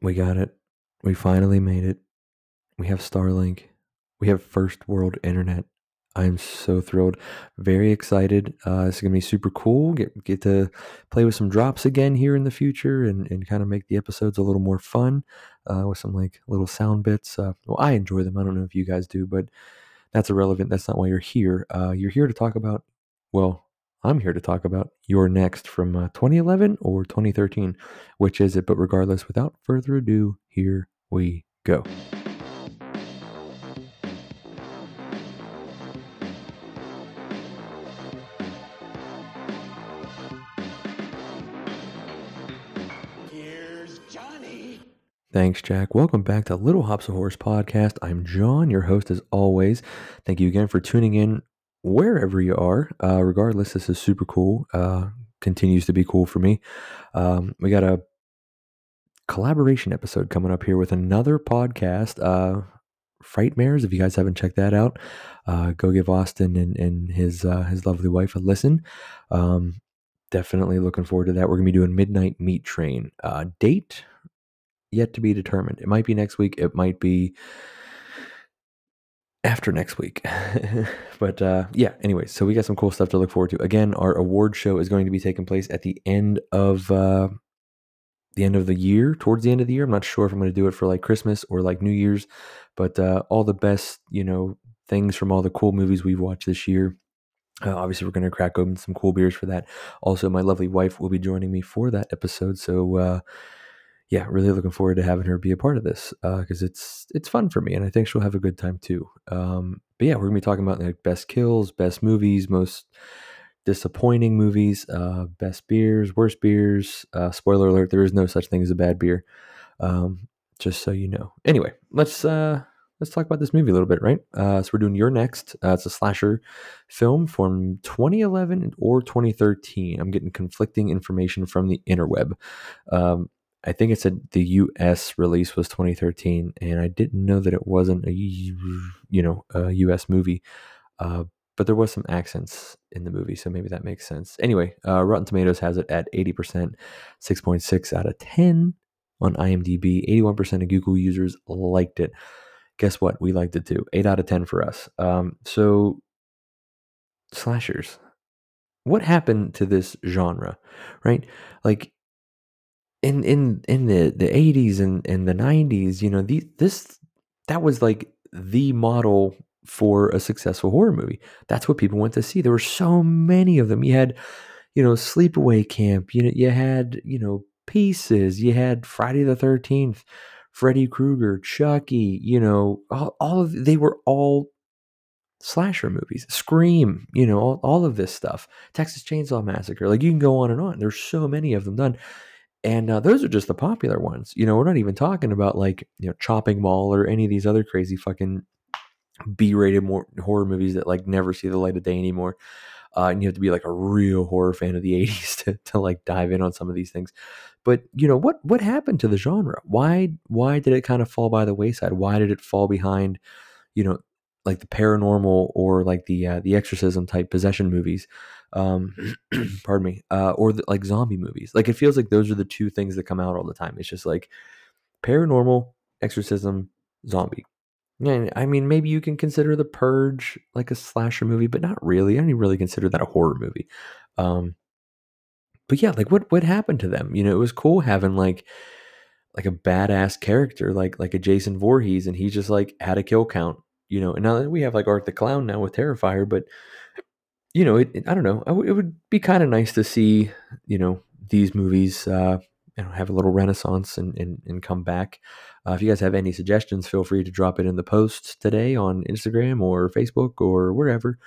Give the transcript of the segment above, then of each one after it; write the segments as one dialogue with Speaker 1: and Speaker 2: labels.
Speaker 1: We got it. We finally made it. We have Starlink. We have first world internet. I'm so thrilled. Very excited. Uh, it's gonna be super cool. Get get to play with some drops again here in the future and, and kind of make the episodes a little more fun uh, with some like little sound bits. Uh, well, I enjoy them. I don't know if you guys do, but that's irrelevant. That's not why you're here. Uh, you're here to talk about. Well, I'm here to talk about You're Next from uh, 2011 or 2013, which is it? But regardless, without further ado, here we go.
Speaker 2: Here's Johnny.
Speaker 1: Thanks, Jack. Welcome back to Little Hops of Horror podcast. I'm John, your host as always. Thank you again for tuning in wherever you are. Uh, regardless, this is super cool. Uh, continues to be cool for me. Um, we got a collaboration episode coming up here with another podcast, uh, Frightmares. If you guys haven't checked that out, uh, go give Austin and, and his uh, his lovely wife a listen. Um, definitely looking forward to that. We're gonna be doing Midnight Meat Train. Uh, date yet to be determined. It might be next week. It might be after next week. but uh, yeah, anyway, so we got some cool stuff to look forward to. Again, our award show is going to be taking place at the end of uh, the end of the year, towards the end of the year. I'm not sure if I'm going to do it for like Christmas or like New Year's, but uh, all the best, you know, things from all the cool movies we've watched this year. Uh, obviously, we're going to crack open some cool beers for that. Also, my lovely wife will be joining me for that episode. So, uh, yeah, really looking forward to having her be a part of this because it's it's fun for me, and I think she'll have a good time too. Um, but yeah, we're gonna be talking about like best kills, best movies, most disappointing movies, uh, best beers, worst beers. Uh, spoiler alert: there is no such thing as a bad beer. Um, just so you know. Anyway, let's uh, let's talk about this movie a little bit, right? Uh, so we're doing You're Next. Uh, it's a slasher film from 2011 or 2013. I'm getting conflicting information from the interweb. Um, I think it said the U.S. release was 2013, and I didn't know that it wasn't a you know a U.S. movie. Uh, but there was some accents in the movie, so maybe that makes sense. Anyway, uh, Rotten Tomatoes has it at 80%, 6.6 out of 10 on IMDb. 81% of Google users liked it. Guess what? We liked it too. 8 out of 10 for us. Um, so, slashers. What happened to this genre, right? Like, in in in the the 80s and, and the 90s you know this that was like the model for a successful horror movie. That's what people went to see. There were so many of them. You had you know sleepaway camp you know you had you know pieces you had friday the 13th freddy krueger chucky you know all, all of they were all slasher movies. Scream you know all, all of this stuff. Texas chainsaw massacre like you can go on and on. There's so many of them done and uh, those are just the popular ones. You know, we're not even talking about like, you know, Chopping Mall or any of these other crazy fucking B-rated horror movies that like never see the light of day anymore. Uh, and you have to be like a real horror fan of the 80s to, to like dive in on some of these things. But you know what what happened to the genre? Why why did it kind of fall by the wayside? Why did it fall behind, you know, like the paranormal or like the uh, the exorcism type possession movies? Um, pardon me, uh, or the, like zombie movies. Like it feels like those are the two things that come out all the time. It's just like paranormal, exorcism, zombie. Yeah, I mean, maybe you can consider The Purge like a slasher movie, but not really. I don't even really consider that a horror movie. Um, but yeah, like what what happened to them? You know, it was cool having like like a badass character like like a Jason Voorhees, and he just like had a kill count. You know, and now that we have like Art the Clown now with Terrifier, but you know, it, it, I don't know. it would be kind of nice to see, you know, these movies, uh, you know, have a little renaissance and, and, and come back. Uh, if you guys have any suggestions, feel free to drop it in the post today on Instagram or Facebook or wherever.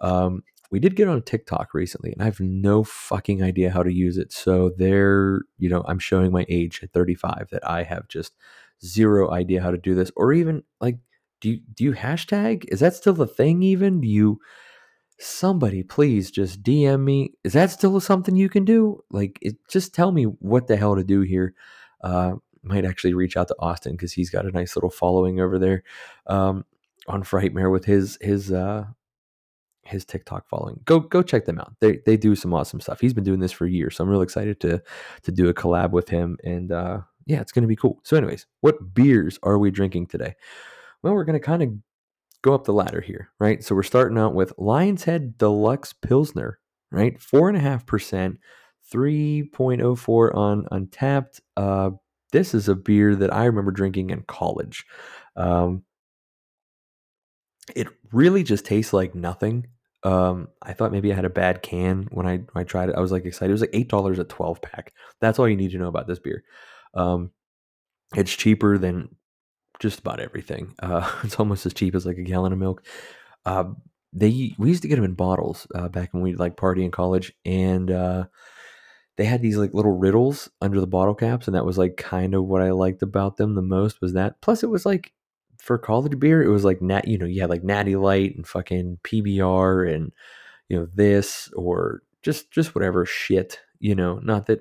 Speaker 1: Um, we did get on TikTok recently, and I have no fucking idea how to use it. So there, you know, I'm showing my age at 35 that I have just zero idea how to do this, or even like, do you do you hashtag? Is that still the thing? Even do you? Somebody please just DM me. Is that still something you can do? Like, it, just tell me what the hell to do here. Uh, might actually reach out to Austin because he's got a nice little following over there um, on Frightmare with his his uh, his TikTok following. Go go check them out. They they do some awesome stuff. He's been doing this for years, so I'm really excited to to do a collab with him and uh, yeah, it's to be cool. So, anyways, what beers are we drinking today? Well, we're to kind of go up the ladder here, right? So we're starting out with Lionshead Deluxe Pilsner, right? Four and a half percent, 3.04 on Untappd. Uh, this is a beer that I remember drinking in college. Um, it really just tastes like nothing. Um, I thought maybe I had a bad can when I when I tried it. I was like excited. It was like eight dollars a twelve pack. That's all you need to know about this beer. Um, it's cheaper than just about everything. Uh, it's almost as cheap as like a gallon of milk. Uh, they we used to get them in bottles uh, back when we like party in college, and uh, they had these like little riddles under the bottle caps, and that was like kind of what I liked about them the most was that. Plus, it was like for college beer, it was like nat, you know, you had like Natty Light and fucking PBR and you know this or just just whatever shit, you know. Not that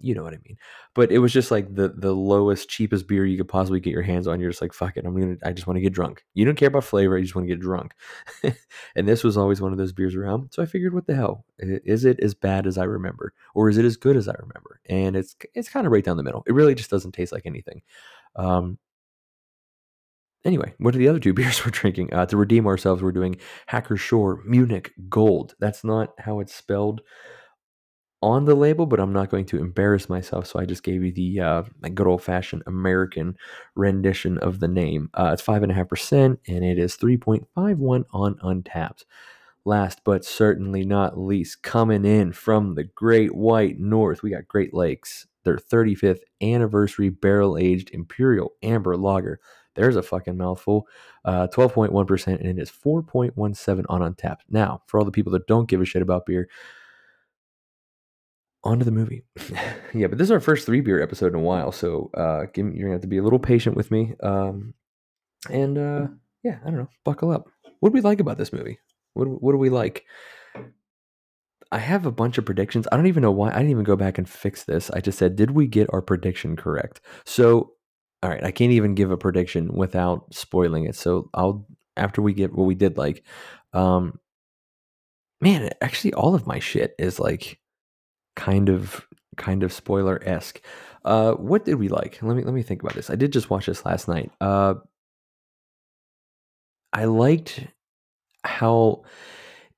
Speaker 1: you know what I mean, but it was just like the the lowest, cheapest beer you could possibly get your hands on. You're just like, fuck it, I'm gonna, I just want to get drunk. You don't care about flavor, you just want to get drunk. and this was always one of those beers around, so I figured, what the hell, is it as bad as I remember, or is it as good as I remember? And it's it's kind of right down the middle. It really just doesn't taste like anything. Um, Anyway, what are the other two beers we're drinking? Uh, to redeem ourselves, we're doing Hacker-Pschorr Munich Gold. That's not how it's spelled on the label, but I'm not going to embarrass myself, so I just gave you the uh, good old fashioned American rendition of the name. Uh, it's five and it is three point five one on Untappd. Last but certainly not least, coming in from the Great White North, we got Great Lakes, their 35th anniversary barrel aged Imperial Amber Lager. There's a fucking mouthful. Uh, 12.1%, and it is 4.17 on Untappd. Now, for all the people that don't give a shit about beer, on to the movie. yeah, but this is our first three beer episode in a while, so uh, you're gonna have to be a little patient with me. Um, and uh, yeah, I don't know, buckle up. What do we like about this movie? What what do we like? I have a bunch of predictions. I don't even know why. I didn't even go back and fix this. I just said, did we get our prediction correct? So all right, I can't even give a prediction without spoiling it. So I'll after we get what we did like, um, man, actually all of my shit is like kind of kind of spoiler esque. Uh, what did we like? Let me let me think about this. I did just watch this last night. Uh, I liked how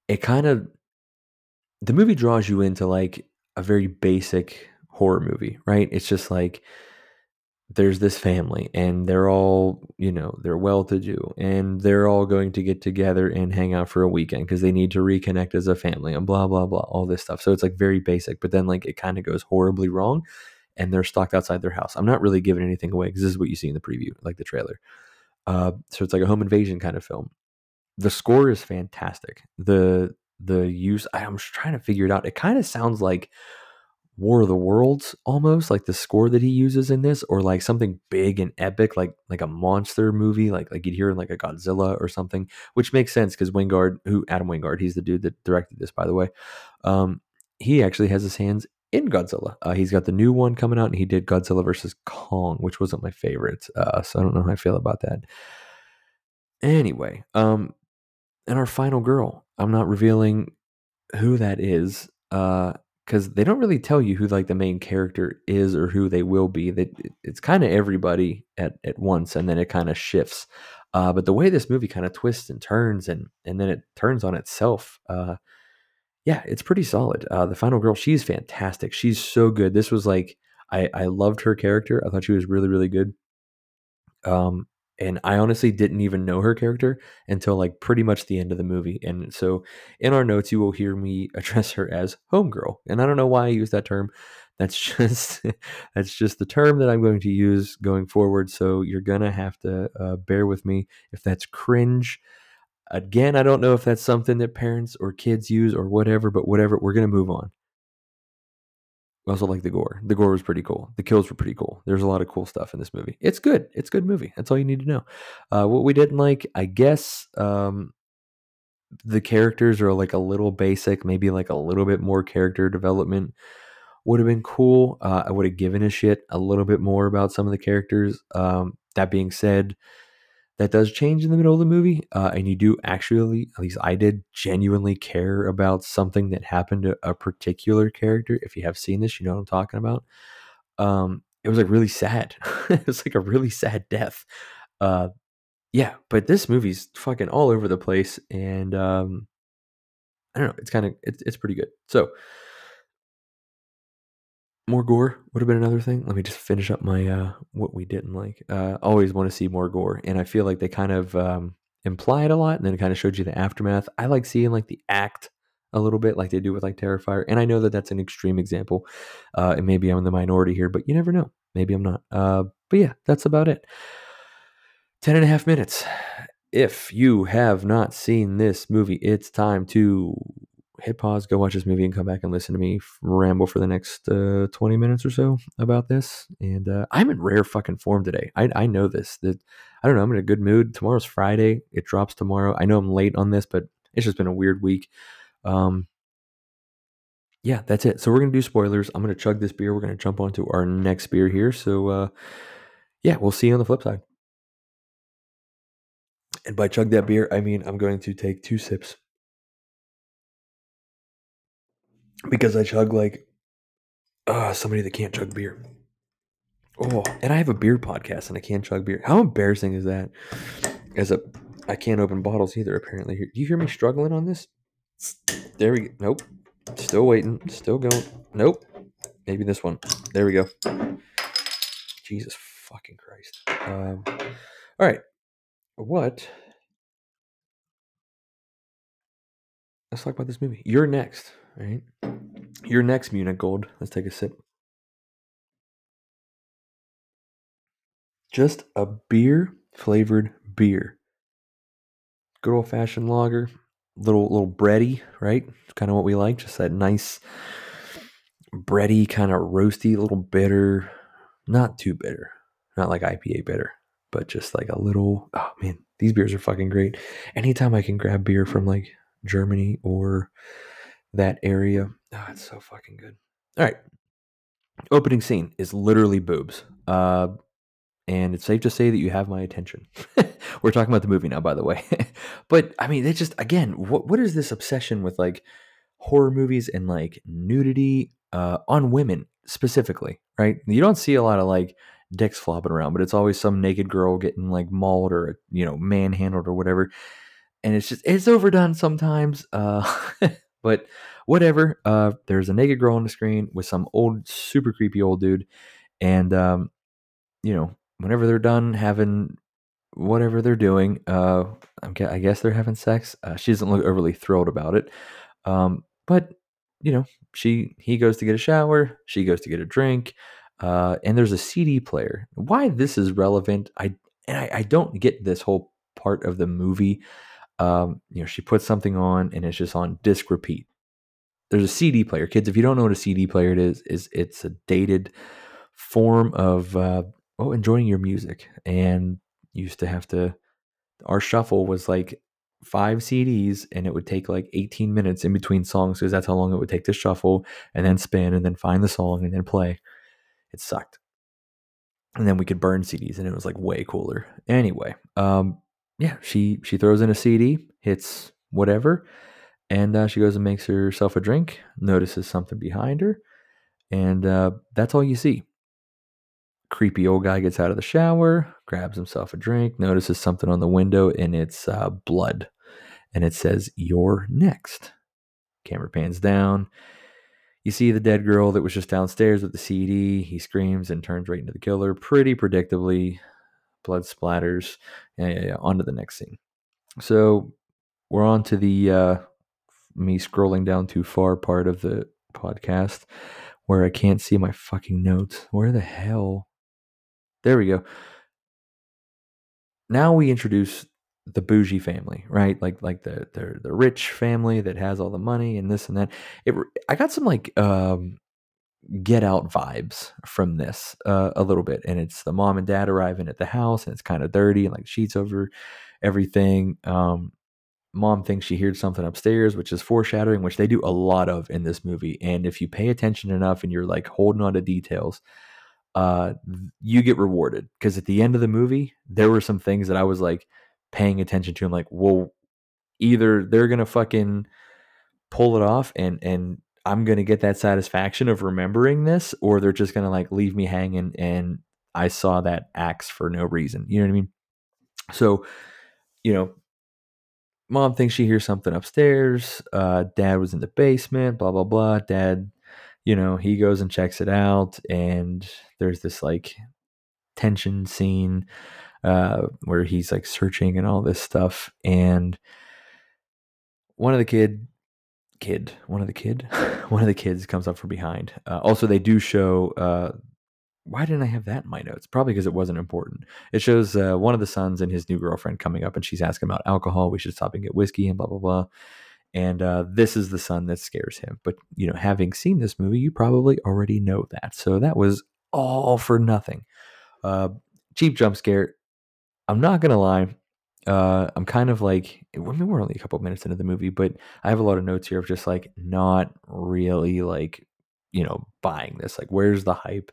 Speaker 1: it kind of the movie draws you into like a very basic horror movie, right? It's just like there's this family and they're all you know they're well to do and they're all going to get together and hang out for a weekend because they need to reconnect as a family and blah blah blah all this stuff. So it's like very basic but then like it kind of goes horribly wrong and they're stalked outside their house. I'm not really giving anything away because this is what you see in the preview like the trailer. Uh, so it's like a home invasion kind of film. The score is fantastic. The the use i'm trying to figure it out. It kind of sounds like War of the Worlds almost like the score that he uses in this, or like something big and epic, like like a monster movie, like like you'd hear in like a Godzilla or something, which makes sense because Wingard, who Adam Wingard, he's the dude that directed this, by the way. Um, he actually has his hands in Godzilla. Uh, he's got the new one coming out, and he did Godzilla versus Kong, which wasn't my favorite. Uh, so I don't know how I feel about that. Anyway, um, and our final girl, I'm not revealing who that is. Uh, because they don't really tell you who like the main character is or who they will be. That it's kind of everybody at at once, and then it kind of shifts. Uh, but the way this movie kind of twists and turns, and and then it turns on itself. Uh, yeah, it's pretty solid. Uh, the final girl, she's fantastic. She's so good. This was like I I loved her character. I thought she was really really good. Um, and I honestly didn't even know her character until like pretty much the end of the movie. And so in our notes, you will hear me address her as homegirl. And I don't know why I use that term. That's just that's just the term that I'm going to use going forward. So you're gonna have to uh, bear with me if that's cringe. Again, I don't know if that's something that parents or kids use or whatever, but whatever. We're gonna move on also like the gore. The gore was pretty cool. The kills were pretty cool. There's a lot of cool stuff in this movie. It's good. It's a good movie. That's all you need to know. Uh, what we didn't like, I guess, um, the characters are like a little basic. Maybe like a little bit more character development would have been cool. Uh, I would have given a shit a little bit more about some of the characters. Um, that being said, that does change in the middle of the movie, uh, and you do actually, at least I did, genuinely care about something that happened to a particular character. If you have seen this, you know what I'm talking about. Um, it was like really sad. it was like a really sad death. Uh, yeah, but this movie's fucking all over the place, and um, I don't know. It's kind of it's it's pretty good. So more gore would have been another thing. Let me just finish up my uh, what we didn't like. Uh, always want to see more gore, and I feel like they kind of um, imply it a lot, and then it kind of showed you the aftermath. I like seeing like the act a little bit, like they do with like Terrifier, and I know that that's an extreme example, uh, and maybe I'm in the minority here, but you never know. Maybe I'm not. Uh, but yeah, that's about it. Ten and a half minutes. If you have not seen this movie, it's time to hit pause, go watch this movie, and come back and listen to me ramble for the next uh, 20 minutes or so about this. And uh, I'm in rare fucking form today. I, I know this. That I don't know. I'm in a good mood. Tomorrow's Friday. It drops tomorrow. I know I'm late on this, but it's just been a weird week. Um, yeah, that's it. So we're gonna do spoilers. I'm gonna chug this beer. We're gonna jump onto our next beer here. So uh, yeah, we'll see you on the flip side. And by chug that beer, I mean I'm going to take two sips because I chug like uh, somebody that can't chug beer. Oh, and I have a beer podcast and I can't chug beer. How embarrassing is that? As a, I can't open bottles either. Apparently, do you hear me struggling on this? There we go. Nope. Still waiting. Still going. Nope. Maybe this one. There we go. Jesus fucking Christ. Um, all right. What? Let's talk about this movie. You're next, right? Your next Munich Gold. Let's take a sip. Just a beer flavored beer. Good old fashioned lager. Little little bready, right? Kind of what we like. Just that nice bready, kind of roasty, little bitter. Not too bitter. Not like IPA bitter, but just like a little. Oh man, these beers are fucking great. Anytime I can grab beer from like Germany or that area, oh, it's so fucking good. All right. Opening scene is literally boobs. Uh, and it's safe to say that you have my attention. We're talking about the movie now, by the way. but I mean, it's just again, what what is this obsession with like horror movies and like nudity uh, on women specifically, right? You don't see a lot of like dicks flopping around, but it's always some naked girl getting like mauled or you know manhandled or whatever, and it's just it's overdone sometimes. Uh, but whatever. Uh, there's a naked girl on the screen with some old, super creepy old dude, and um, you know, whenever they're done having whatever they're doing, uh, I guess they're having sex. Uh, she doesn't look overly thrilled about it, um, but you know, she he goes to get a shower, she goes to get a drink, uh, and there's a CD player. Why this is relevant, I and I, I don't get this whole part of the movie. Um, you know, she puts something on and it's just on disc repeat there's a CD player, kids. If you don't know what a CD player it is, is it's a dated form of uh, oh enjoying your music. And used to have to. Our shuffle was like five CDs, and it would take like 18 minutes in between songs because that's how long it would take to shuffle and then spin and then find the song and then play. It sucked. And then we could burn CDs, and it was like way cooler. Anyway, um, yeah, she she throws in a CD, hits whatever and uh, she goes and makes herself a drink, notices something behind her, and uh, that's all you see. Creepy old guy gets out of the shower, grabs himself a drink, notices something on the window, and it's uh, blood. And it says, You're next. Camera pans down. You see the dead girl that was just downstairs with the CD. He screams and turns right into the killer. Pretty predictably, blood splatters. Yeah, yeah, yeah. On to the next scene. So we're on to the uh, me scrolling down too far part of the podcast where I can't see my fucking notes. Where the hell? There we go. Now we introduce the bougie family, right? Like like the the the rich family that has all the money and this and that. It I got some like um get out vibes from this uh, a little bit and it's the mom and dad arriving at the house and it's kind of dirty and like sheets over everything um mom thinks she hears something upstairs, which is foreshadowing, which they do a lot of in this movie. And if you pay attention enough and you're like holding on to details, uh, you get rewarded. Because at the end of the movie, there were some things that I was like paying attention to. I'm like, well, either they're gonna fucking pull it off and and I'm gonna get that satisfaction of remembering this, or they're just gonna like leave me hanging and I saw that axe for no reason. You know what I mean? So, you know, mom thinks she hears something upstairs. Uh, dad was in the basement, blah, blah, blah. Dad, you know, he goes and checks it out, and there's this like tension scene uh, where he's like searching and all this stuff. And one of the kid, kid, one of the kid, one of the kids comes up from behind. Uh, also, they do show uh, why didn't I have that in my notes? Probably because it wasn't important. It shows uh, one of the sons and his new girlfriend coming up, and she's asking about alcohol. We should stop and get whiskey and blah blah blah. And uh, this is the son that scares him. But you know, having seen this movie, you probably already know that. So that was all for nothing. Uh, cheap jump scare. I'm not gonna lie. Uh, I'm kind of like, I mean, we're only a couple minutes into the movie, but I have a lot of notes here of just like not really like, you know, buying this. Like, where's the hype?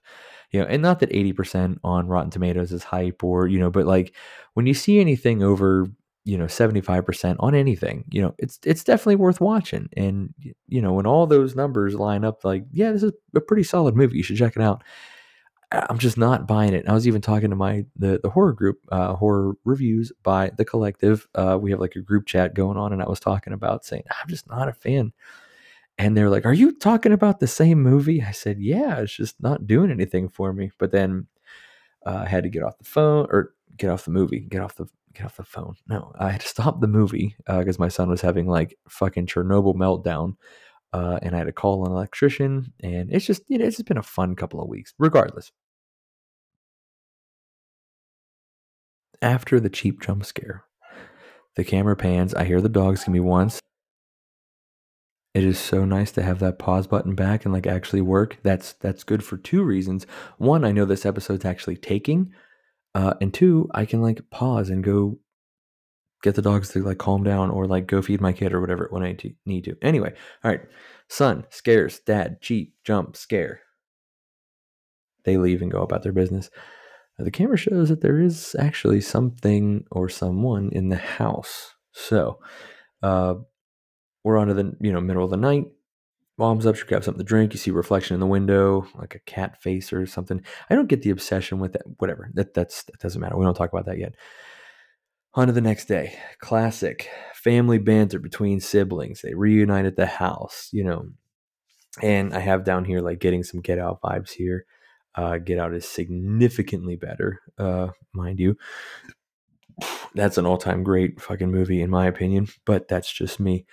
Speaker 1: you know, and not that 80% on Rotten Tomatoes is hype or, you know, but like when you see anything over, you know, 75% on anything, you know, it's it's definitely worth watching. And you know, when all those numbers line up like, yeah, this is a pretty solid movie. You should check it out. I'm just not buying it. I was even talking to my the the horror group, uh, horror reviews by the collective. Uh, we have like a group chat going on, and I was talking about saying I'm just not a fan and they're like, Are you talking about the same movie? I said, Yeah, it's just not doing anything for me. But then uh, I had to get off the phone or get off the movie, get off the get off the phone. No, I had to stop the movie because uh, my son was having like fucking Chernobyl meltdown. Uh, and I had to call an electrician, and it's just you know it's just been a fun couple of weeks. Regardless, after the cheap jump scare, the camera pans. I hear the dogs give me once, it is so nice to have that pause button back and like actually work. That's that's good for two reasons. One, I know this episode's actually taking, uh, and two, I can like pause and go get the dogs to like calm down or like go feed my kid or whatever when I t- need to. Anyway, all right, son scares dad, cheat, jump, scare. They leave and go about their business. The camera shows that there is actually something or someone in the house. So, uh, we're onto the you know middle of the night. Mom's up, she grabs something to drink. You see reflection in the window, like a cat face or something. I don't get the obsession with that. Whatever. That that's that doesn't matter. We don't talk about that yet. On to the next day. Classic family banter between siblings. They reunite at the house, you know. And I have down here like getting some Get Out vibes here. Uh, Get Out is significantly better, uh, mind you. That's an all-time great fucking movie in my opinion, but that's just me.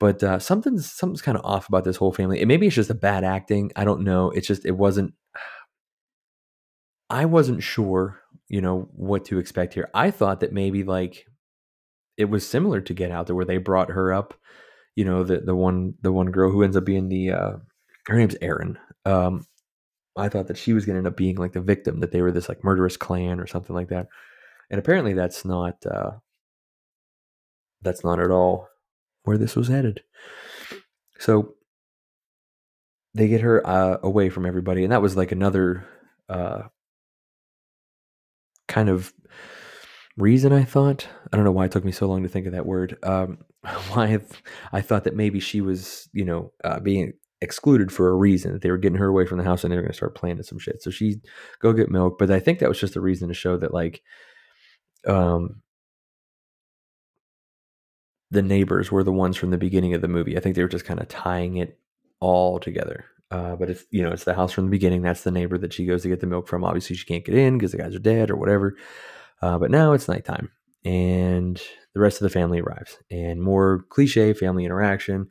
Speaker 1: But uh, something's something's kind of off about this whole family. And maybe it's just a bad acting. I don't know. It's just it wasn't. I wasn't sure, you know, what to expect here. I thought that maybe like it was similar to Get Out, there where they brought her up. You know, the the one the one girl who ends up being the uh, her name's Erin. Um, I thought that she was to end up being like the victim, that they were this like murderous clan or something like that. And apparently, that's not uh, that's not at all where this was headed. So they get her uh, away from everybody, and that was like another uh, kind of reason. I thought I don't know why it took me so long to think of that word. Um, why I thought that maybe she was, you know, uh, being excluded for a reason that they were getting her away from the house and they were going to start planning some shit. So she go get milk, but I think that was just a reason to show that like um the neighbors were the ones from the beginning of the movie. I think they were just kind of tying it all together. Uh, but it's you know it's the house from the beginning. That's the neighbor that she goes to get the milk from. Obviously, she can't get in because the guys are dead or whatever. Uh, but now it's nighttime, and the rest of the family arrives, and more cliche family interaction.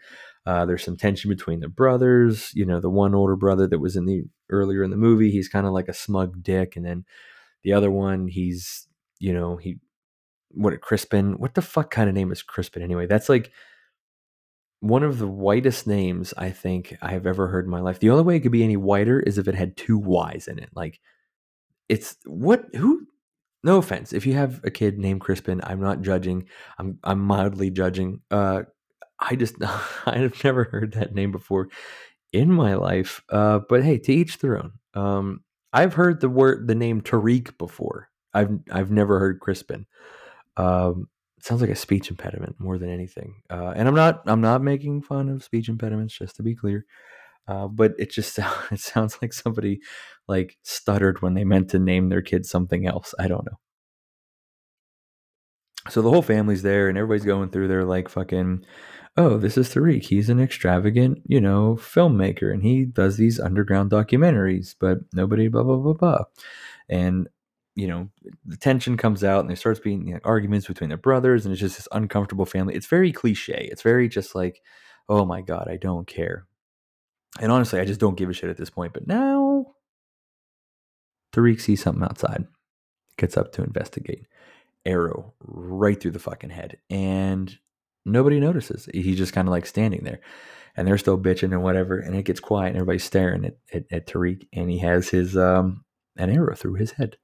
Speaker 1: Uh, there's some tension between the brothers. You know, the one older brother that was in the earlier in the movie, he's kind of like a smug dick, and then the other one, he's you know he what Crispin. What the fuck kind of name is Crispin anyway? That's like one of the whitest names I think I have ever heard in my life. The only way it could be any whiter is if it had two Y's in it. Like it's what who no offense. If you have a kid named Crispin, I'm not judging. I'm I'm mildly judging. Uh I just I've never heard that name before in my life. Uh but hey, to each their own. Um I've heard the word the name Tariq before. I've I've never heard Crispin. Um, sounds like a speech impediment more than anything. Uh, and I'm not I'm not making fun of speech impediments, just to be clear. Uh, but it just it sounds like somebody like stuttered when they meant to name their kid something else. I don't know. So the whole family's there, and everybody's going through their like fucking. Oh, this is Tariq. He's an extravagant, you know, filmmaker, and he does these underground documentaries, but nobody blah blah blah blah. And you know, the tension comes out and there starts being you know, arguments between their brothers, and it's just this uncomfortable family. It's very cliche. It's very just like, oh my God, I don't care. And honestly, I just don't give a shit at this point. But now, Tariq sees something outside, gets up to investigate. Arrow right through the fucking head. And nobody notices. He's just kind of like standing there. And they're still bitching and whatever. And it gets quiet and everybody's staring at, at, at Tariq. And he has his um an arrow through his head.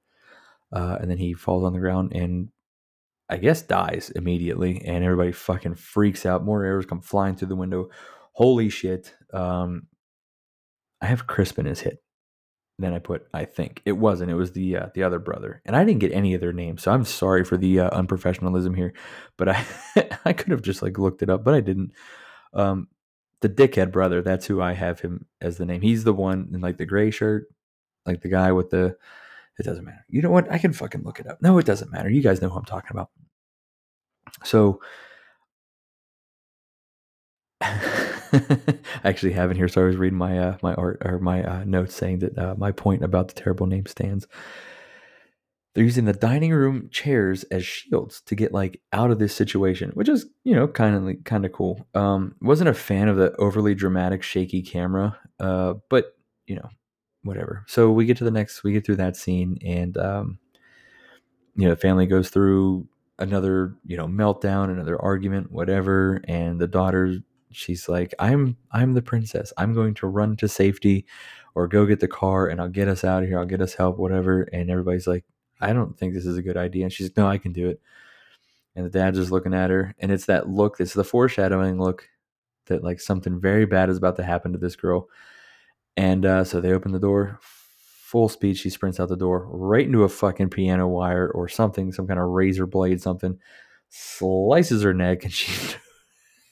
Speaker 1: Uh, and then he falls on the ground and I guess dies immediately. And everybody fucking freaks out. More arrows come flying through the window. Holy shit. Um, I have Crispin as hit. Then I put I think it wasn't. It was the uh, the other brother, and I didn't get any of their names, so I'm sorry for the uh, unprofessionalism here. But I I could have just like looked it up, but I didn't. Um, the dickhead brother, that's who I have him as the name. He's the one in like the gray shirt, like the guy with the it doesn't matter. You know what? I can fucking look it up. No, it doesn't matter. You guys know who I'm talking about. So I actually have in here. So I was reading my uh, my art or my uh, notes saying that uh, my point about the terrible name stands. They're using the dining room chairs as shields to get like out of this situation, which is you know kind of kind of cool. Um, wasn't a fan of the overly dramatic, shaky camera, uh, but you know whatever. So we get to the next, we get through that scene, and um, you know, the family goes through another, you know, meltdown, another argument, whatever, and the daughter, she's like, "I'm, I'm the princess. I'm going to run to safety, or go get the car, and I'll get us out of here. I'll get us help, whatever." And everybody's like, "I don't think this is a good idea," and she's, like, "No, I can do it." And the dad's just looking at her, and it's that look. It's the foreshadowing look that like something very bad is about to happen to this girl and uh, so they open the door, full speed. She sprints out the door, right into a fucking piano wire or something, some kind of razor blade, something, slices her neck, and she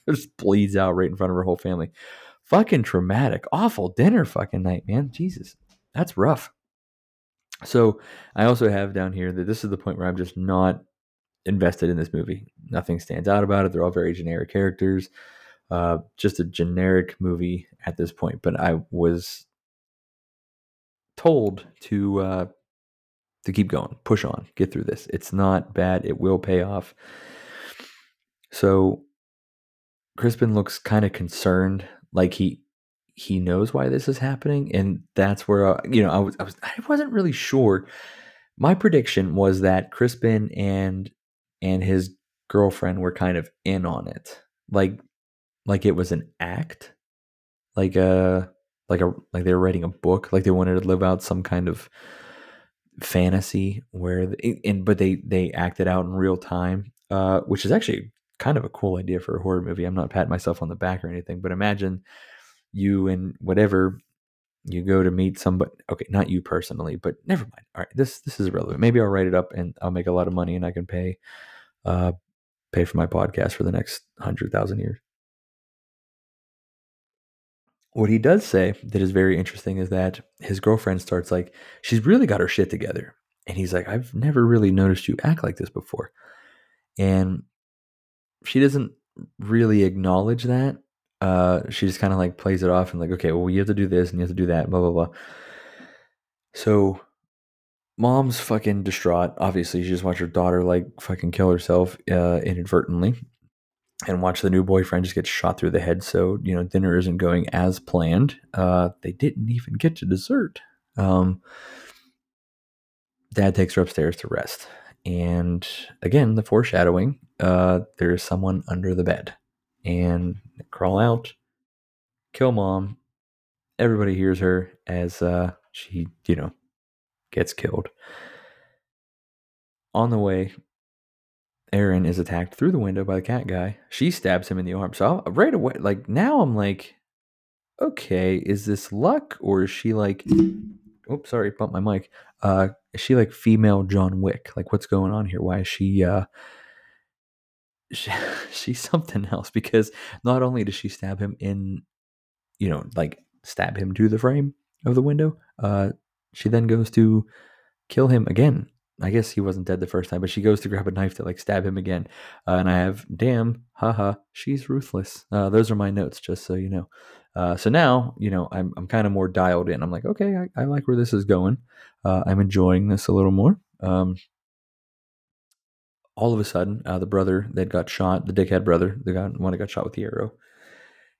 Speaker 1: just bleeds out right in front of her whole family. Fucking traumatic, awful dinner fucking night, man. Jesus, that's rough. So I also have down here that this is the point where I'm just not invested in this movie. Nothing stands out about it. They're all very generic characters uh, just a generic movie at this point. But I was told to uh, to keep going, push on, get through this. It's not bad. It will pay off. So Crispin looks kind of concerned, like he he knows why this is happening, and that's where uh, you know I was I was I wasn't really sure. My prediction was that Crispin and and his girlfriend were kind of in on it. Like like it was an act, like a like a like they were writing a book, like they wanted to live out some kind of fantasy where and but they they acted out in real time, uh, which is actually kind of a cool idea for a horror movie. I'm not patting myself on the back or anything, but imagine you and whatever you go to meet somebody okay not you personally but never mind. All right this this is irrelevant. Maybe i'll write it up and i'll make a lot of money and i can pay uh pay for my podcast for the next hundred thousand years what he does say that is very interesting is that his girlfriend starts like, she's really got her shit together. And he's like, I've never really noticed you act like this before. And she doesn't really acknowledge that. Uh, she just kind of like plays it off and like, okay, well, you have to do this and you have to do that, blah, blah, blah. So mom's fucking distraught. Obviously, she just watched her daughter like fucking kill herself uh, inadvertently and watch the new boyfriend just get shot through the head. So, you know, dinner isn't going as planned. Uh, they didn't even get to dessert. Um, dad takes her upstairs to rest. And again, the foreshadowing uh, there's someone under the bed. And crawl out, kill mom. Everybody hears her as uh, she, you know, gets killed. On the way, Erin is attacked through the window by the cat guy. She stabs him in the arm. So i right away, like now I'm like, okay, is this luck or is she like, oops, sorry, bumped my mic. Uh, is she like female John Wick? Like what's going on here? Why is she, uh, she, she's something else because not only does she stab him in, you know, like stab him to the frame of the window, uh, she then goes to kill him again. I guess he wasn't dead the first time, but she goes to grab a knife to like stab him again. Uh, and I have, damn, haha, she's ruthless. Uh, those are my notes, just so you know. Uh, so now, you know, I'm, I'm kind of more dialed in. I'm like, okay, I, I like where this is going. Uh, I'm enjoying this a little more. Um, all of a sudden, uh, the brother that got shot, the dickhead brother, the guy, one that got shot with the arrow,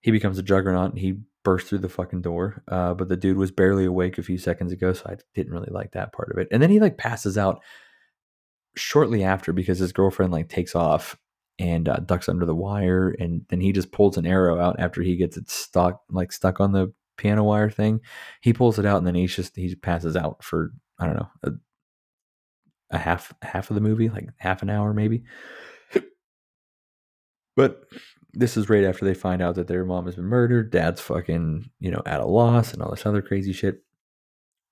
Speaker 1: he becomes a juggernaut he burst through the fucking door. Uh, but the dude was barely awake a few seconds ago, so I didn't really like that part of it. And then he like passes out shortly after because his girlfriend like takes off and uh, ducks under the wire, and then he just pulls an arrow out after he gets it stuck like stuck on the piano wire thing. He pulls it out and then he's just he passes out for I don't know a, a half half of the movie, like half an hour maybe. But this is right after they find out that their mom has been murdered. Dad's fucking, you know, at a loss and all this other crazy shit.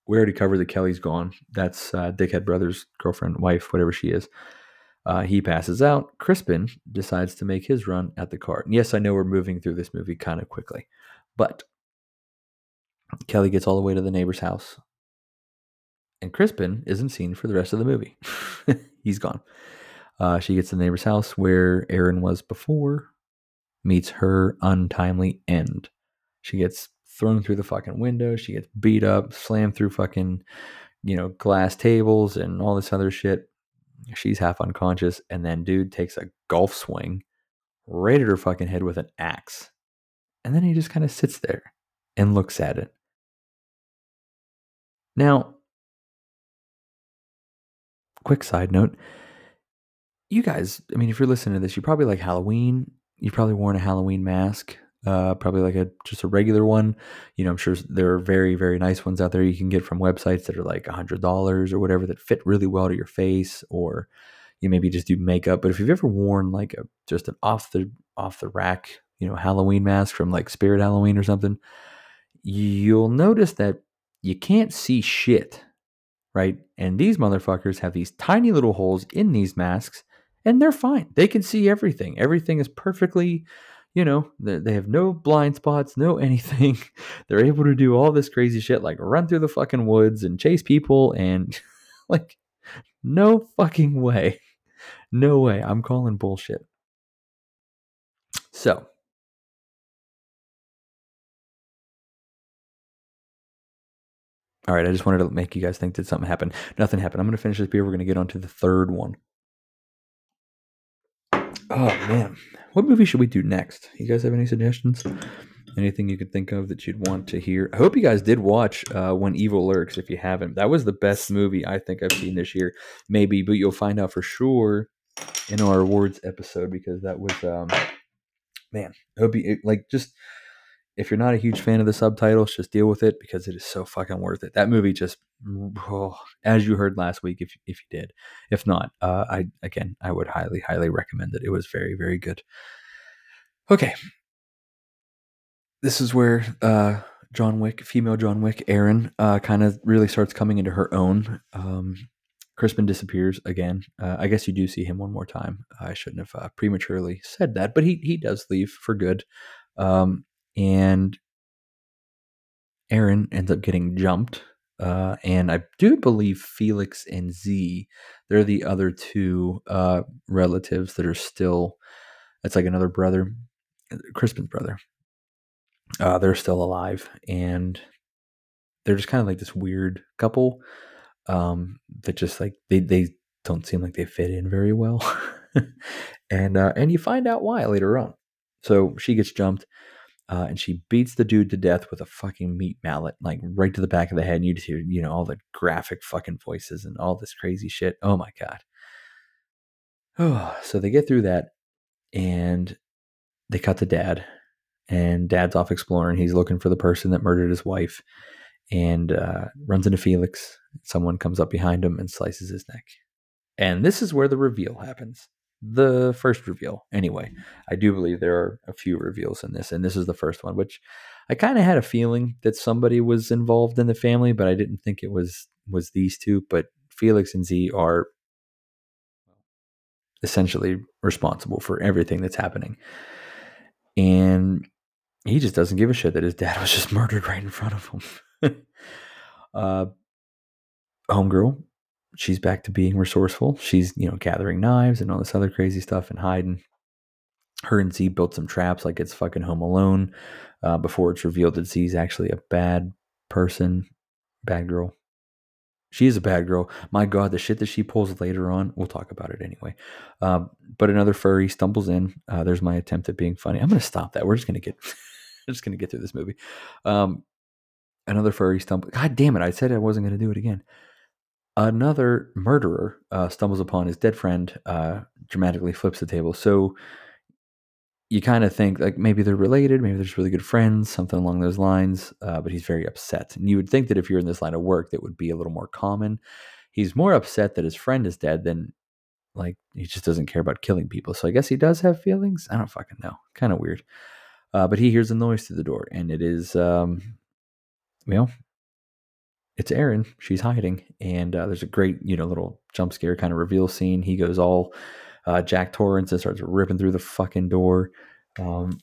Speaker 1: We already covered that Kelly's gone. That's uh, Dickhead Brother's girlfriend, wife, whatever she is. Uh, he passes out. Crispin decides to make his run at the car. And yes, I know we're moving through this movie kind of quickly, but Kelly gets all the way to the neighbor's house. And Crispin isn't seen for the rest of the movie. He's gone. Uh, she gets to the neighbor's house where Erin was before, meets her untimely end. She gets thrown through the fucking window. She gets beat up, slammed through fucking, you know, glass tables and all this other shit. She's half unconscious. And then dude takes a golf swing right at her fucking head with an axe. And then he just kind of sits there and looks at it. Now, quick side note you guys, I mean, if you're listening to this, you probably like Halloween. You've probably worn a Halloween mask, uh, probably like a just a regular one. You know, I'm sure there are very very nice ones out there you can get from websites that are like a hundred dollars or whatever that fit really well to your face, or you maybe just do makeup. But if you've ever worn like a just an off the off the rack, you know, Halloween mask from like Spirit Halloween or something, you'll notice that you can't see shit, right? And these motherfuckers have these tiny little holes in these masks and they're fine. They can see everything. Everything is perfectly, you know, they have no blind spots, no anything. They're able to do all this crazy shit like run through the fucking woods and chase people and like no fucking way. No way. I'm calling bullshit. So, All right, I just wanted to make you guys think that something happened. Nothing happened. I'm going to finish this beer. We're going to get on to the third one. Oh man, what movie should we do next? You guys have any suggestions? Anything you could think of that you'd want to hear? I hope you guys did watch uh, When Evil Lurks. If you haven't, that was the best movie I think I've seen this year. Maybe, but you'll find out for sure in our awards episode because that was um, man. I hope you like just if you're not a huge fan of the subtitles, just deal with it because it is so fucking worth it. That movie just, oh, as you heard last week, if if you did, if not, uh, I again I would highly highly recommend it. It was very very good. Okay, this is where uh, John Wick, female John Wick, Erin, uh, kind of really starts coming into her own. Um, Crispin disappears again. Uh, I guess you do see him one more time. I shouldn't have uh, prematurely said that, but he he does leave for good. Um, and Erin ends up getting jumped. Uh, and I do believe Felix and Zee, they're the other two uh, relatives that are still, it's like another brother, Crispin's brother. Uh, they're still alive. And they're just kind of like this weird couple um, that just like, they, they don't seem like they fit in very well. and, uh, and you find out why later on. So she gets jumped uh, and she beats the dude to death with a fucking meat mallet, like right to the back of the head. And you just hear, you know, all the graphic fucking voices and all this crazy shit. Oh my god. Oh, so they get through that, and they cut to dad, and dad's off exploring. He's looking for the person that murdered his wife, and uh, runs into Felix. Someone comes up behind him and slices his neck. And this is where the reveal happens the first reveal. Anyway, I do believe there are a few reveals in this, and this is the first one, which I kind of had a feeling that somebody was involved in the family, but I didn't think it was was these two. But Felix and Zee are essentially responsible for everything that's happening. And he just doesn't give a shit that his dad was just murdered right in front of him. uh, homegirl, she's back to being resourceful. She's, you know, gathering knives and all this other crazy stuff and hiding. Her and Zee built some traps like it's fucking Home Alone uh, before it's revealed that Zee's actually a bad person, bad girl. She is a bad girl. My God, the shit that she pulls later on, we'll talk about it anyway. Um, but another furry stumbles in. Uh, there's my attempt at being funny. I'm going to stop that. We're just going to get, just going to get through this movie. Um, another furry stumbles. God damn it! I said I wasn't going to do it again. Another murderer uh, stumbles upon his dead friend. Uh, dramatically flips the table. So you kind of think like maybe they're related, maybe they're just really good friends, something along those lines. Uh, but he's very upset, and you would think that if you're in this line of work, that would be a little more common. He's more upset that his friend is dead than like he just doesn't care about killing people. So I guess he does have feelings. I don't fucking know. Kind of weird. Uh, but he hears a noise through the door, and it is, um, well, it's Erin. She's hiding, and uh, there's a great, you know, little jump scare kind of reveal scene. He goes all uh, Jack Torrance and starts ripping through the fucking door. Um,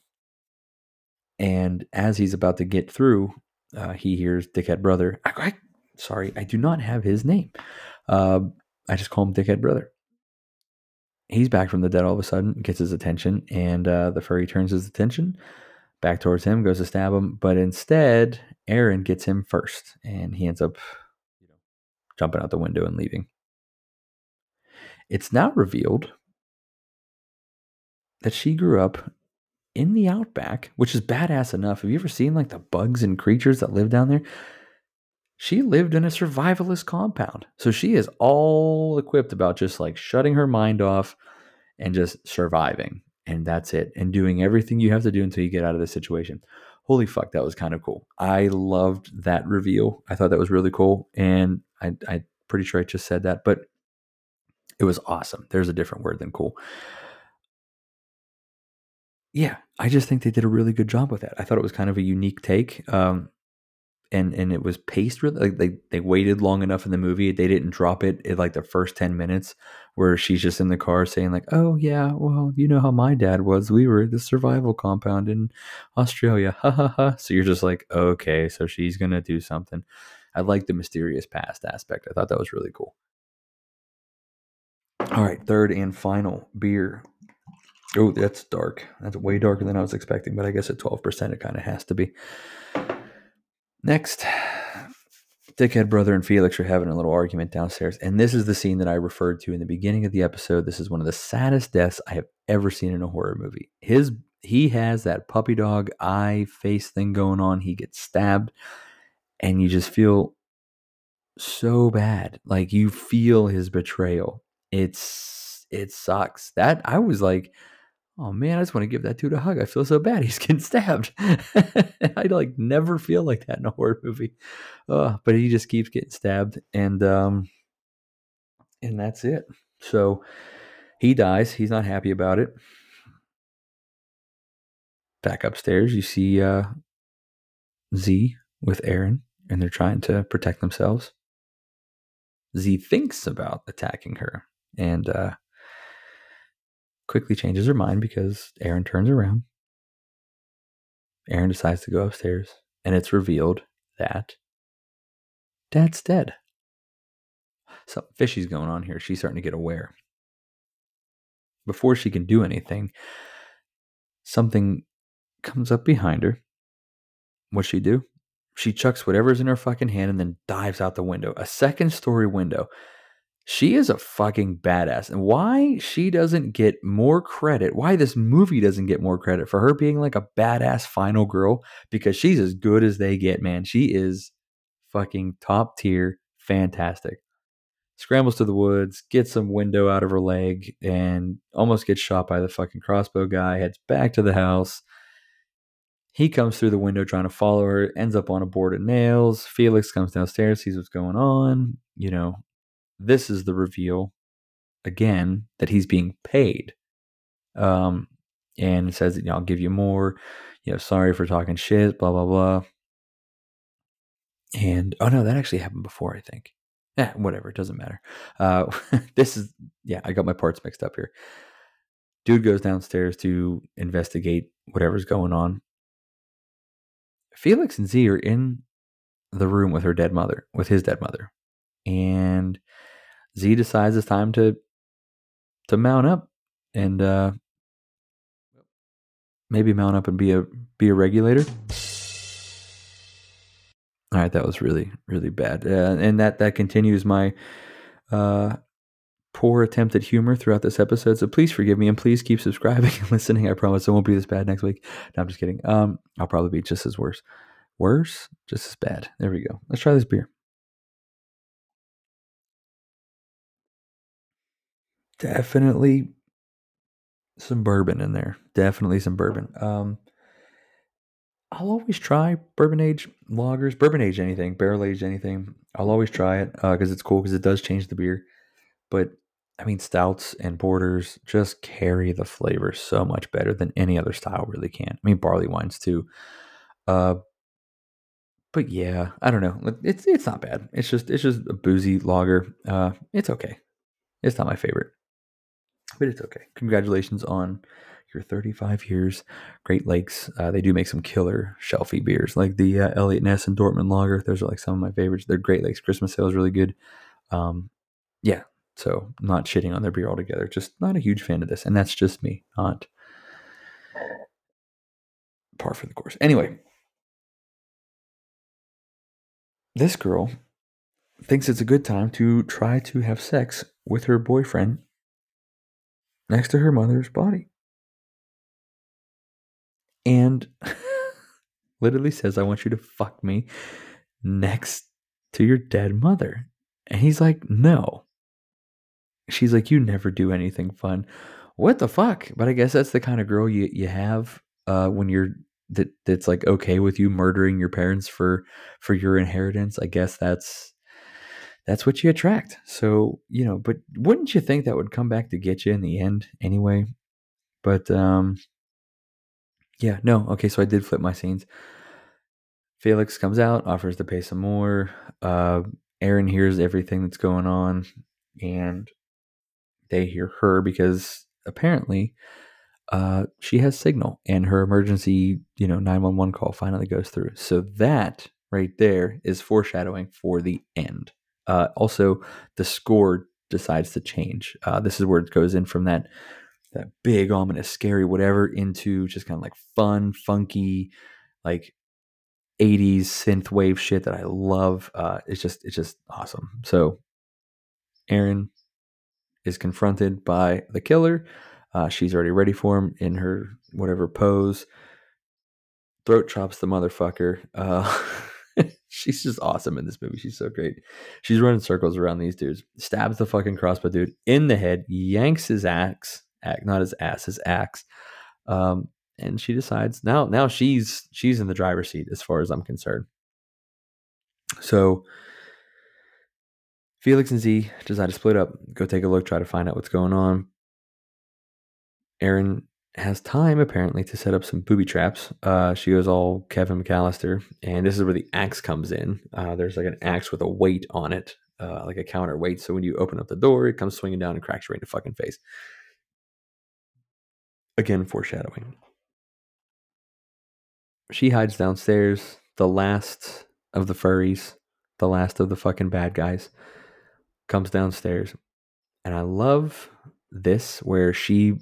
Speaker 1: and as he's about to get through, uh, he hears Dickhead Brother. I, I, sorry, I do not have his name. Uh, I just call him Dickhead Brother. He's back from the dead all of a sudden, gets his attention, and uh, the furry turns his attention back towards him, goes to stab him, but instead, Erin gets him first, and he ends up jumping out the window and leaving. It's now revealed that she grew up in the outback, which is badass enough. Have you ever seen like the bugs and creatures that live down there? She lived in a survivalist compound. So she is all equipped about just like shutting her mind off and just surviving. And that's it. And doing everything you have to do until you get out of the situation. Holy fuck, that was kind of cool. I loved that reveal. I thought that was really cool. And I, I'm pretty sure I just said that, but it was awesome. There's a different word than cool yeah, I just think they did a really good job with that. I thought it was kind of a unique take. Um, and and it was paced really like they, they waited long enough in the movie they didn't drop it in like the first 10 minutes where she's just in the car saying like oh yeah well you know how my dad was. We were at the survival compound in australia. Ha ha ha. So you're just like okay so she's gonna do something. I like the mysterious past aspect. I thought that was really cool. All right third and final beer. Oh, that's dark. That's way darker than I was expecting, but I guess at 12% it kind of has to be. Next, Dickhead Brother and Felix are having a little argument downstairs. And this is the scene that I referred to in the beginning of the episode. This is one of the saddest deaths I have ever seen in a horror movie. His he has that puppy dog eye face thing going on. He gets stabbed, and you just feel so bad. Like you feel his betrayal. It's it sucks. That I was like, oh man, I just want to give that dude a hug. I feel so bad. He's getting stabbed. I like never feel like that in a horror movie. Uh, but he just keeps getting stabbed, and um, and that's it. So he dies. He's not happy about it. Back upstairs, you see uh, Zee with Erin, and they're trying to protect themselves. Zee thinks about attacking her, and uh, quickly changes her mind because Erin turns around. Erin decides to go upstairs, and it's revealed that Dad's dead. Something fishy's going on here. She's starting to get aware. Before she can do anything, something comes up behind her. What's she do? She chucks whatever's in her fucking hand and then dives out the window. A second story window. She is a fucking badass. And why she doesn't get more credit, why this movie doesn't get more credit for her being like a badass final girl, because she's as good as they get, man. She is fucking top tier, fantastic. Scrambles to the woods, gets some window out of her leg, and almost gets shot by the fucking crossbow guy, heads back to the house. He comes through the window trying to follow her, ends up on a board of nails. Felix comes downstairs, sees what's going on. You know, this is the reveal again that he's being paid. Um, and it says, you know, I'll give you more. You know, sorry for talking shit, blah, blah, blah. And oh no, that actually happened before, I think. Eh, whatever. It doesn't matter. Uh, this is, yeah, I got my parts mixed up here. Dude goes downstairs to investigate whatever's going on. Felix and Zee are in the room with her dead mother, with his dead mother. And Zee decides it's time to to mount up and uh maybe mount up and be a be a regulator. All right, that was really really bad, uh, and that that continues my uh, poor attempt at humor throughout this episode. So please forgive me, and please keep subscribing and listening. I promise it won't be this bad next week. No, I'm just kidding. Um, I'll probably be just as worse, worse, just as bad. There we go. Let's try this beer. Definitely some bourbon in there. Definitely some bourbon. Um, I'll always try bourbon age lagers, bourbon age anything, barrel aged anything. I'll always try it because uh, it's cool because it does change the beer. But I mean, stouts and porters just carry the flavor so much better than any other style really can. I mean, barley wines too. Uh, but yeah, I don't know. It's it's not bad. It's just it's just a boozy lager. Uh, it's okay. It's not my favorite, but it's okay. Congratulations on your 35 years. Great Lakes, uh, they do make some killer shelfie beers, like the uh, Eliot Ness and Dortmund Lager. Those are like some of my favorites. Their Great Lakes Christmas Ale is really good. Um, yeah, so not shitting on their beer altogether. Just not a huge fan of this, and that's just me, not par for the course. Anyway, this girl thinks it's a good time to try to have sex with her boyfriend next to her mother's body and literally says, I want you to fuck me next to your dead mother. And he's like, No. She's like, You never do anything fun. What the fuck? But I guess that's the kind of girl you, you have uh, when you're that that's like okay with you murdering your parents for for your inheritance. I guess that's that's what you attract. So, you know, but wouldn't you think that would come back to get you in the end anyway? But um yeah, no. Okay, so I did flip my scenes. Felix comes out, offers to pay some more. Uh, Erin hears everything that's going on, and they hear her because apparently uh, she has signal, and her emergency, you know, nine one one call finally goes through. So that right there is foreshadowing for the end. Uh, also, the score decides to change. Uh, this is where it goes in from that that big, ominous, scary, whatever, into just kind of like fun, funky, like 80s synth wave shit that I love. Uh, it's just it's just awesome. So Erin is confronted by the killer. Uh, she's already ready for him in her whatever pose. Throat chops the motherfucker. Uh, she's just awesome in this movie. She's so great. She's running circles around these dudes. Stabs the fucking crossbow dude in the head. Yanks his axe act, not his ass, his axe. Um, and she decides now now she's she's in the driver's seat as far as I'm concerned. So Felix and Zee decide to split up, go take a look, try to find out what's going on. Erin has time apparently to set up some booby traps. Uh, she goes all Kevin McCallister, and this is where the axe comes in. Uh, there's like an axe with a weight on it, uh, like a counterweight. So when you open up the door, it comes swinging down and cracks you right in the fucking face. Again, foreshadowing. She hides downstairs, the last of the furries, the last of the fucking bad guys, comes downstairs. And I love this where she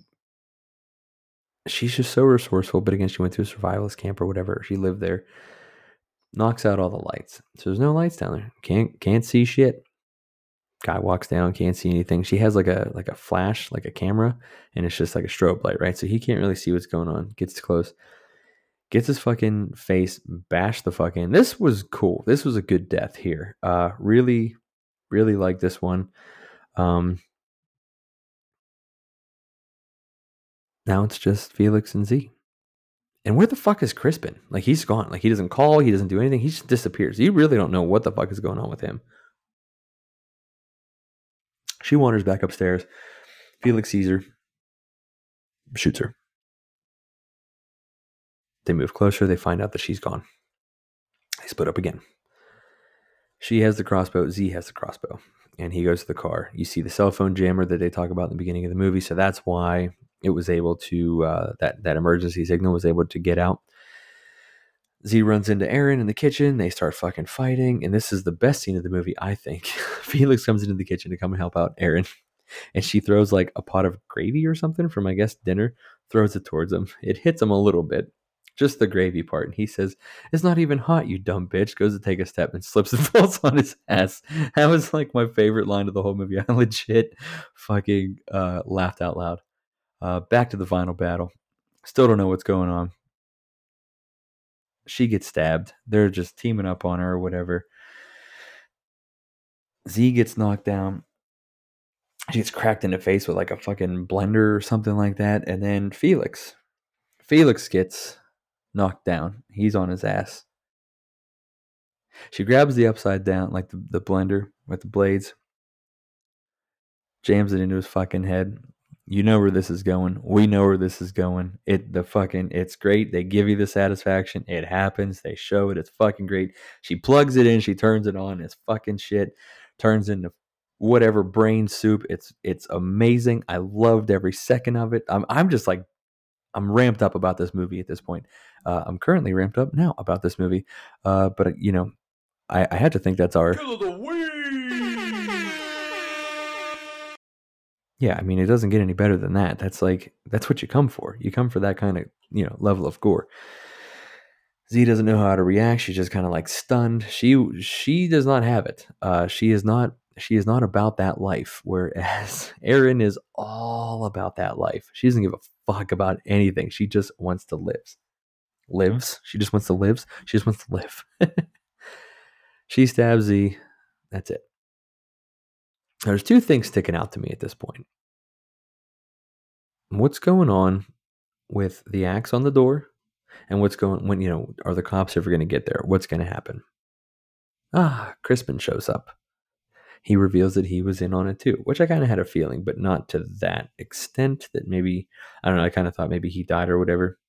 Speaker 1: she's just so resourceful, but again, she went to a survivalist camp or whatever. She lived there. Knocks out all the lights. So there's no lights down there. Can't can't see shit guy walks down can't see anything she has like a like a flash like a camera and it's just like a strobe light right so he can't really see what's going on gets close gets his fucking face bashed the fuck in this was cool this was a good death here uh really really like this one um now it's just felix and Zee and where the fuck is crispin like he's gone like he doesn't call he doesn't do anything he just disappears you really don't know what the fuck is going on with him she wanders back upstairs. Felix sees her, shoots her. They move closer. They find out that she's gone. They split up again. She has the crossbow. Zee has the crossbow, and he goes to the car. You see the cell phone jammer that they talk about in the beginning of the movie, so that's why it was able to uh, that that emergency signal was able to get out. Zee runs into Erin in the kitchen. They start fucking fighting, and this is the best scene of the movie, I think. Felix comes into the kitchen to come and help out Erin, and she throws like a pot of gravy or something from I guess dinner. Throws it towards him. It hits him a little bit, just the gravy part. And he says, It's not even hot, you dumb bitch. Goes to take a step and slips and falls on his ass. That was like my favorite line of the whole movie. I legit fucking uh, laughed out loud. Uh, back to the final battle. Still don't know what's going on. She gets stabbed. They're just teaming up on her or whatever. Zee gets knocked down. She gets cracked in the face with like a fucking blender or something like that. And then Felix. Felix gets knocked down. He's on his ass. She grabs the upside down, like the, the blender with the blades, jams it into his fucking head. You know where this is going. We know where this is going. It the fucking it's great. They give you the satisfaction. It happens. They show it. It's fucking great. She plugs it in. She turns it on. It's fucking shit. Turns into whatever brain soup. It's it's amazing. I loved every second of it. I'm I'm just like I'm ramped up about this movie at this point. Uh, I'm currently ramped up now about this movie. Uh, but uh, you know, I, I had to think that's our yeah, I mean, it doesn't get any better than that. That's like that's what you come for. You come for that kind of you know level of gore. Zee doesn't know how to react. She's just kind of like stunned. She she does not have it. Uh, she is not she is not about that life. Whereas Erin is all about that life. She doesn't give a fuck about anything. She just wants to live. Lives. She just wants to live. She just wants to live. she stabs Zee. That's it. There's two things sticking out to me at this point. What's going on with the axe on the door? And what's going when you know, are the cops ever gonna get there? What's gonna happen? Ah, Crispin shows up. He reveals that he was in on it too, which I kind of had a feeling, but not to that extent that maybe I don't know, I kind of thought maybe he died or whatever.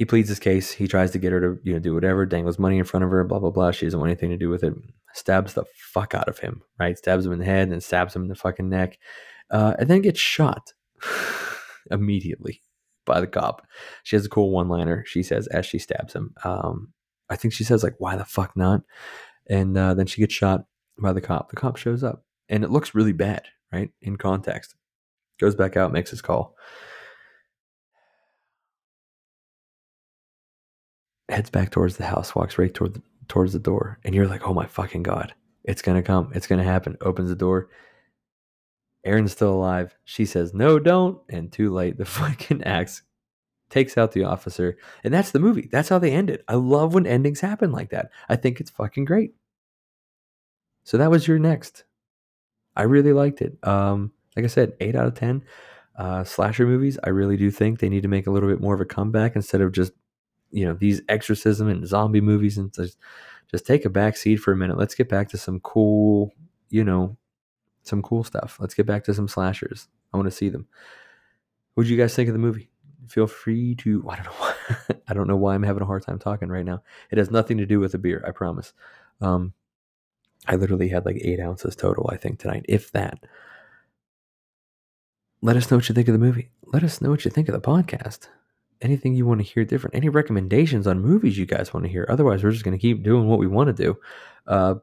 Speaker 1: He pleads his case. He tries to get her to, you know, do whatever, dangles money in front of her, blah, blah, blah. She doesn't want anything to do with it. Stabs the fuck out of him, right? Stabs him in the head and stabs him in the fucking neck. Uh, and then gets shot immediately by the cop. She has a cool one liner. She says, as she stabs him, um, I think she says, like, why the fuck not? And uh, then she gets shot by the cop. The cop shows up and it looks really bad, right? In context. Goes back out, makes his call. Heads back towards the house, walks right toward the, towards the door, and you're like, "Oh my fucking god, it's gonna come, it's gonna happen." Opens the door. Erin's still alive. She says, "No, don't," and too late. The fucking axe takes out the officer, and that's the movie. That's how they end it. I love when endings happen like that. I think it's fucking great. So that was You're Next. I really liked it. Um, like I said, eight out of ten. Uh, slasher movies, I really do think they need to make a little bit more of a comeback instead of just you know these exorcism and zombie movies and just just take a back seat for a minute. Let's get back to some cool, you know, some cool stuff. Let's get back to some slashers. I want to see them. What do you guys think of the movie? Feel free to. I don't know. Why, I don't know why I'm having a hard time talking right now. It has nothing to do with the beer. I promise. Um, I literally had like eight ounces total. I think tonight, if that. Let us know what you think of the movie. Let us know what you think of the podcast anything you want to hear different, any recommendations on movies you guys want to hear. Otherwise, we're just going to keep doing what we want to do. Uh,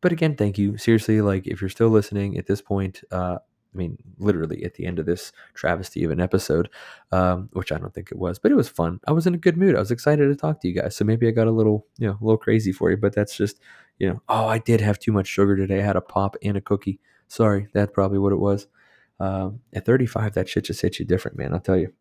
Speaker 1: but again, thank you. Seriously, like if you're still listening at this point, uh, I mean, literally at the end of this travesty of an episode, um, which I don't think it was, but it was fun. I was in a good mood. I was excited to talk to you guys. So maybe I got a little, you know, a little crazy for you, but that's just, you know, oh, I did have too much sugar today. I had a pop and a cookie. Sorry, that's probably what it was. Um, at 35, that shit just hits you different, man. I'll tell you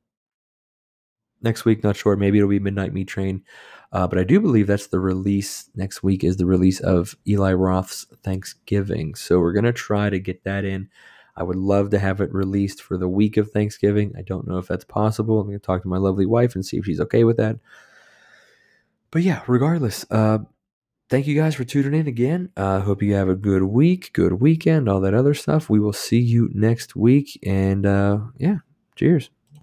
Speaker 1: next week. Not sure. Maybe it'll be Midnight Meat Train. Uh, but I do believe that's the release next week is the release of Eli Roth's Thanksgiving. So we're gonna try to get that in. I would love to have it released for the week of Thanksgiving. I don't know if that's possible. I'm gonna talk to my lovely wife and see if she's okay with that. But yeah, regardless, uh, thank you guys for tuning in again. I uh, hope you have a good week, good weekend, all that other stuff. We will see you next week. And uh, yeah, cheers.